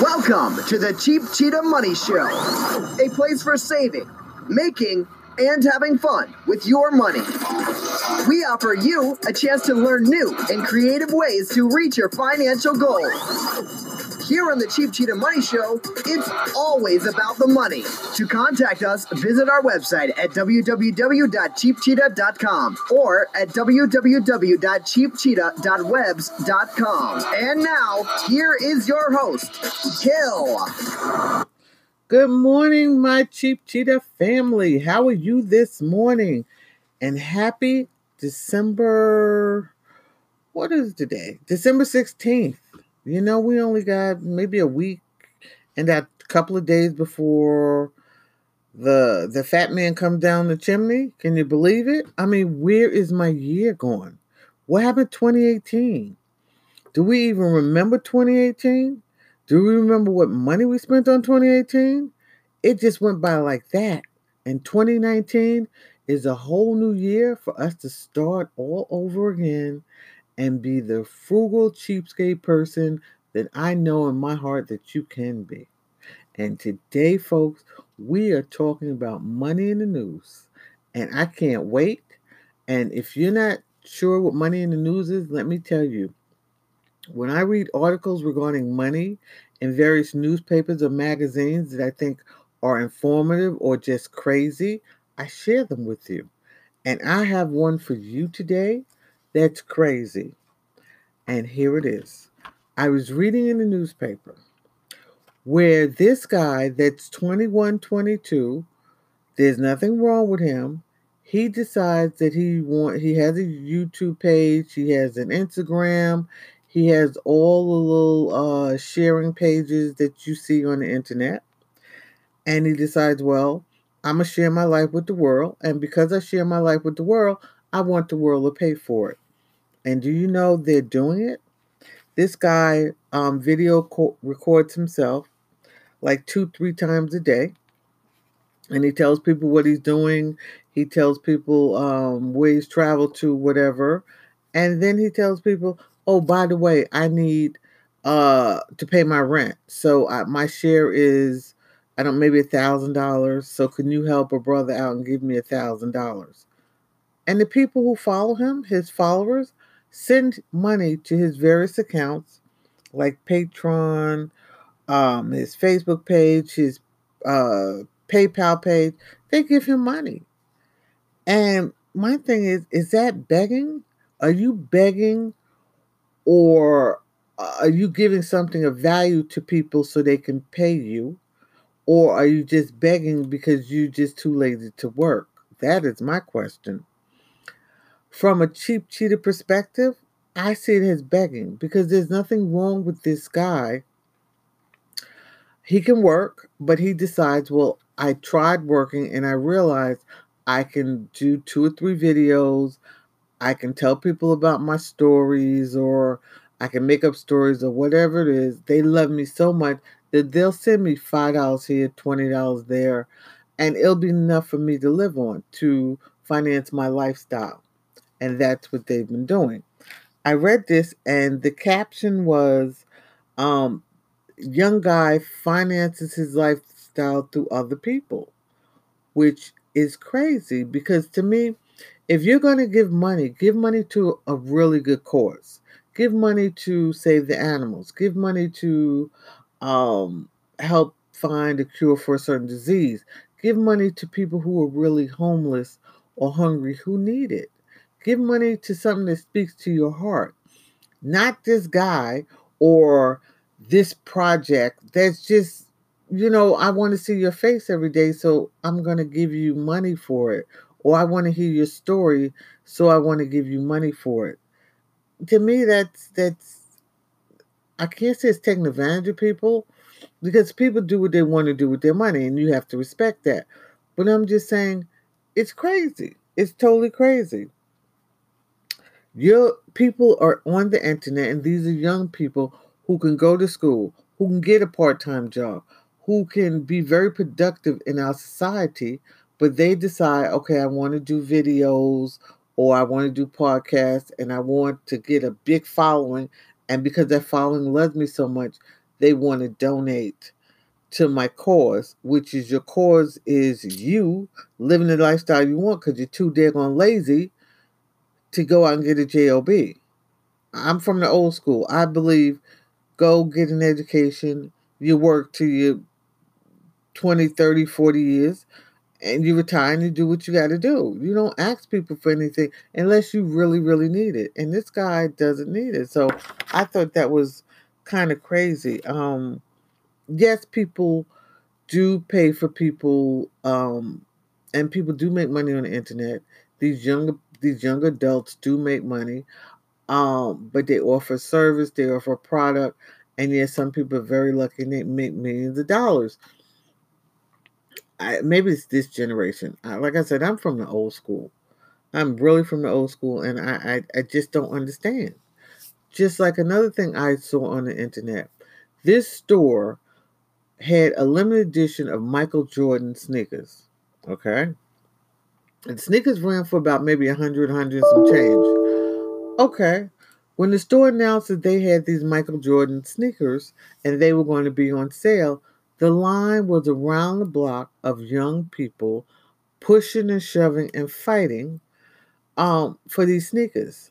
Welcome to the Cheap Cheetah Money Show, a place for saving, making, and having fun with your money. We offer you a chance to learn new and creative ways to reach your financial goals. Here on the Cheap Cheetah Money Show, it's always about the money. To contact us, visit our website at www.cheapcheetah.com or at www.cheapcheetah.webs.com. And now, here is your host, Gil. Good morning, my Cheap Cheetah family. How are you this morning? And happy December. What is today? December 16th. You know, we only got maybe a week and that couple of days before the the fat man comes down the chimney. Can you believe it? I mean, where is my year going? What happened 2018? Do we even remember 2018? Do we remember what money we spent on 2018? It just went by like that. And 2019 is a whole new year for us to start all over again and be the frugal cheapskate person that I know in my heart that you can be. And today, folks, we are talking about money in the news. And I can't wait. And if you're not sure what money in the news is, let me tell you. When I read articles regarding money in various newspapers or magazines that I think are informative or just crazy, I share them with you. And I have one for you today that's crazy. And here it is. I was reading in the newspaper where this guy that's 21, 22, there's nothing wrong with him. He decides that he want he has a YouTube page, he has an Instagram, he has all the little uh, sharing pages that you see on the internet. And he decides, well, I'm gonna share my life with the world, and because I share my life with the world, I want the world to pay for it. And do you know they're doing it? This guy um, video co- records himself like two, three times a day. And he tells people what he's doing. He tells people um, where he's traveled to, whatever. And then he tells people, oh, by the way, I need uh, to pay my rent. So I, my share is, I don't, maybe a thousand dollars. So can you help a brother out and give me a thousand dollars? And the people who follow him, his followers, send money to his various accounts like Patreon, um, his Facebook page, his uh, PayPal page. They give him money. And my thing is, is that begging? Are you begging or are you giving something of value to people so they can pay you? Or are you just begging because you're just too lazy to work? That is my question. From a cheap cheetah perspective, I see it as begging because there's nothing wrong with this guy. He can work, but he decides, well, I tried working and I realized I can do two or three videos. I can tell people about my stories or I can make up stories or whatever it is. They love me so much that they'll send me $5 here, $20 there, and it'll be enough for me to live on to finance my lifestyle. And that's what they've been doing. I read this and the caption was um, young guy finances his lifestyle through other people, which is crazy because to me, if you're going to give money, give money to a really good cause. Give money to save the animals. Give money to um, help find a cure for a certain disease. Give money to people who are really homeless or hungry who need it. Give money to something that speaks to your heart, not this guy or this project that's just, you know, I want to see your face every day, so I'm going to give you money for it. Or I want to hear your story, so I want to give you money for it. To me, that's, that's, I can't say it's taking advantage of people because people do what they want to do with their money and you have to respect that. But I'm just saying, it's crazy. It's totally crazy. Your people are on the internet, and these are young people who can go to school, who can get a part time job, who can be very productive in our society, but they decide, okay, I want to do videos or I want to do podcasts and I want to get a big following. And because that following loves me so much, they want to donate to my cause, which is your cause is you living the lifestyle you want because you're too daggone lazy to go out and get a job. I'm from the old school. I believe go get an education. You work till you 20, 30, 40 years and you retire and you do what you got to do. You don't ask people for anything unless you really, really need it. And this guy doesn't need it. So I thought that was kind of crazy. Um, yes, people do pay for people, um, and people do make money on the internet. These younger these young adults do make money, um, but they offer service, they offer product, and yet some people are very lucky and they make millions of dollars. I, maybe it's this generation. I, like I said, I'm from the old school. I'm really from the old school, and I, I, I just don't understand. Just like another thing I saw on the internet, this store had a limited edition of Michael Jordan sneakers. Okay. And sneakers ran for about maybe a hundred, hundred some change. Okay. When the store announced that they had these Michael Jordan sneakers and they were going to be on sale, the line was around the block of young people pushing and shoving and fighting um, for these sneakers.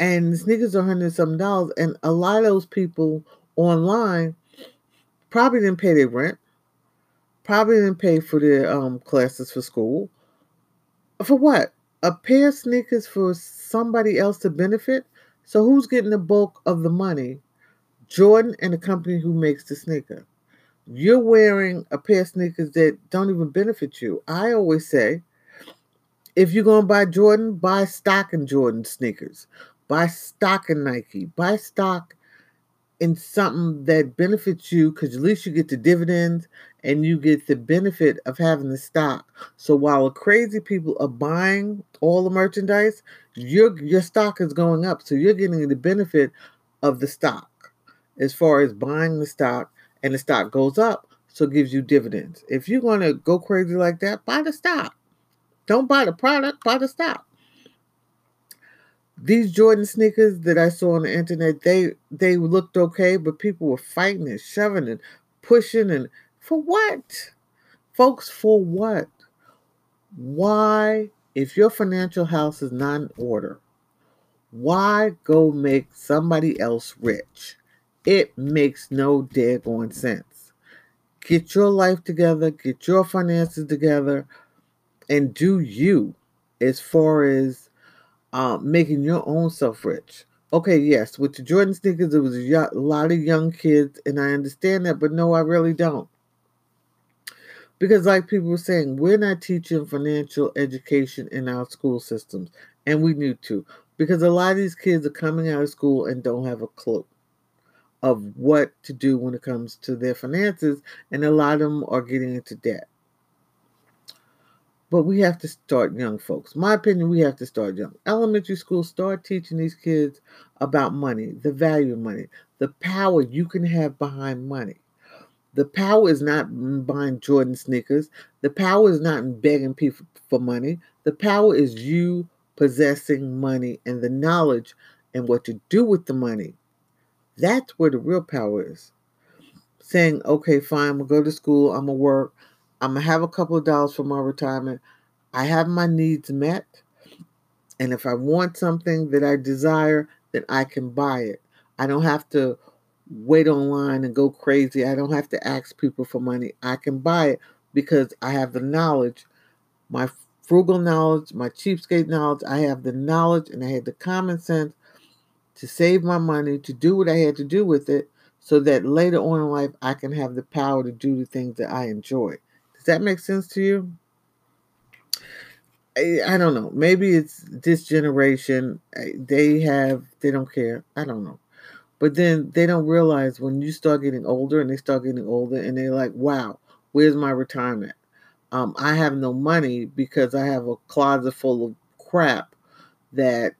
And the sneakers are hundred some dollars, and a lot of those people online probably didn't pay their rent, probably didn't pay for their um, classes for school. For what? A pair of sneakers for somebody else to benefit? So who's getting the bulk of the money? Jordan and the company who makes the sneaker. You're wearing a pair of sneakers that don't even benefit you. I always say, if you're going to buy Jordan, buy stock in Jordan sneakers. Buy stock in Nike. Buy stock in something that benefits you because at least you get the dividends and you get the benefit of having the stock. So while crazy people are buying all the merchandise, your your stock is going up. So you're getting the benefit of the stock as far as buying the stock and the stock goes up, so it gives you dividends. If you're going to go crazy like that, buy the stock. Don't buy the product, buy the stock these Jordan sneakers that I saw on the internet, they they looked okay, but people were fighting and shoving and pushing and for what? Folks, for what? Why, if your financial house is not in order, why go make somebody else rich? It makes no daggone sense. Get your life together, get your finances together, and do you as far as um, making your own self rich. Okay, yes, with the Jordan sneakers, it was a lot of young kids, and I understand that, but no, I really don't. Because, like people were saying, we're not teaching financial education in our school systems, and we need to. Because a lot of these kids are coming out of school and don't have a clue of what to do when it comes to their finances, and a lot of them are getting into debt. But we have to start young, folks. My opinion, we have to start young. Elementary school, start teaching these kids about money, the value of money, the power you can have behind money. The power is not in buying Jordan sneakers. The power is not in begging people for money. The power is you possessing money and the knowledge and what to do with the money. That's where the real power is. Saying, okay, fine, I'm going to go to school, I'm going to work, I'm gonna have a couple of dollars for my retirement. I have my needs met. And if I want something that I desire, then I can buy it. I don't have to wait online and go crazy. I don't have to ask people for money. I can buy it because I have the knowledge, my frugal knowledge, my cheapskate knowledge. I have the knowledge and I had the common sense to save my money, to do what I had to do with it, so that later on in life I can have the power to do the things that I enjoy. Does that make sense to you? I, I don't know. Maybe it's this generation. They have, they don't care. I don't know. But then they don't realize when you start getting older and they start getting older and they're like, wow, where's my retirement? Um, I have no money because I have a closet full of crap that,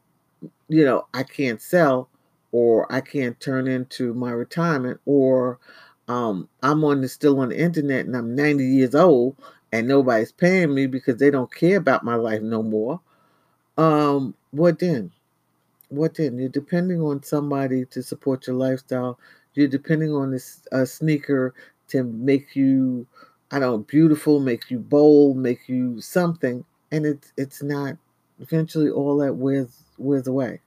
you know, I can't sell or I can't turn into my retirement or um, I'm on the still on the internet and I'm 90 years old and nobody's paying me because they don't care about my life no more. Um, what then? What then? You're depending on somebody to support your lifestyle. you're depending on this sneaker to make you, I don't know, beautiful, make you bold, make you something, and it's it's not. Eventually, all that wears wears away.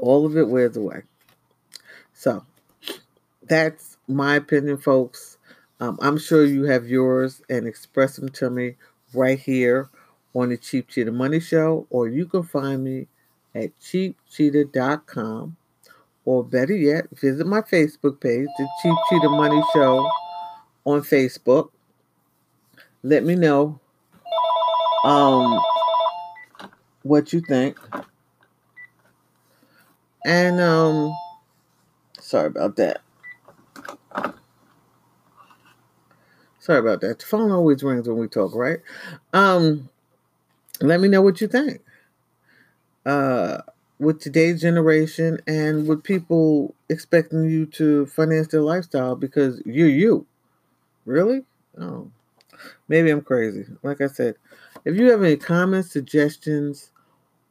All of it wears away. So that's my opinion, folks. Um, I'm sure you have yours and express them to me right here on the Cheap Cheetah Money Show, or you can find me at cheapcheetah.com, or better yet, visit my Facebook page, the Cheap Cheetah Money Show on Facebook. Let me know um, what you think. And um, sorry about that. Sorry about that. The phone always rings when we talk, right? Um, let me know what you think. Uh, with today's generation and with people expecting you to finance their lifestyle because you're you. Really? Oh, maybe I'm crazy. Like I said, if you have any comments, suggestions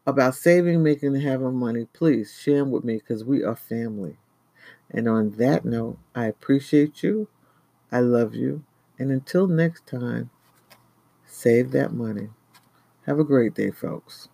about saving, making, and having money, please share them with me because we are family. And on that note, I appreciate you. I love you. And until next time, save that money. Have a great day, folks.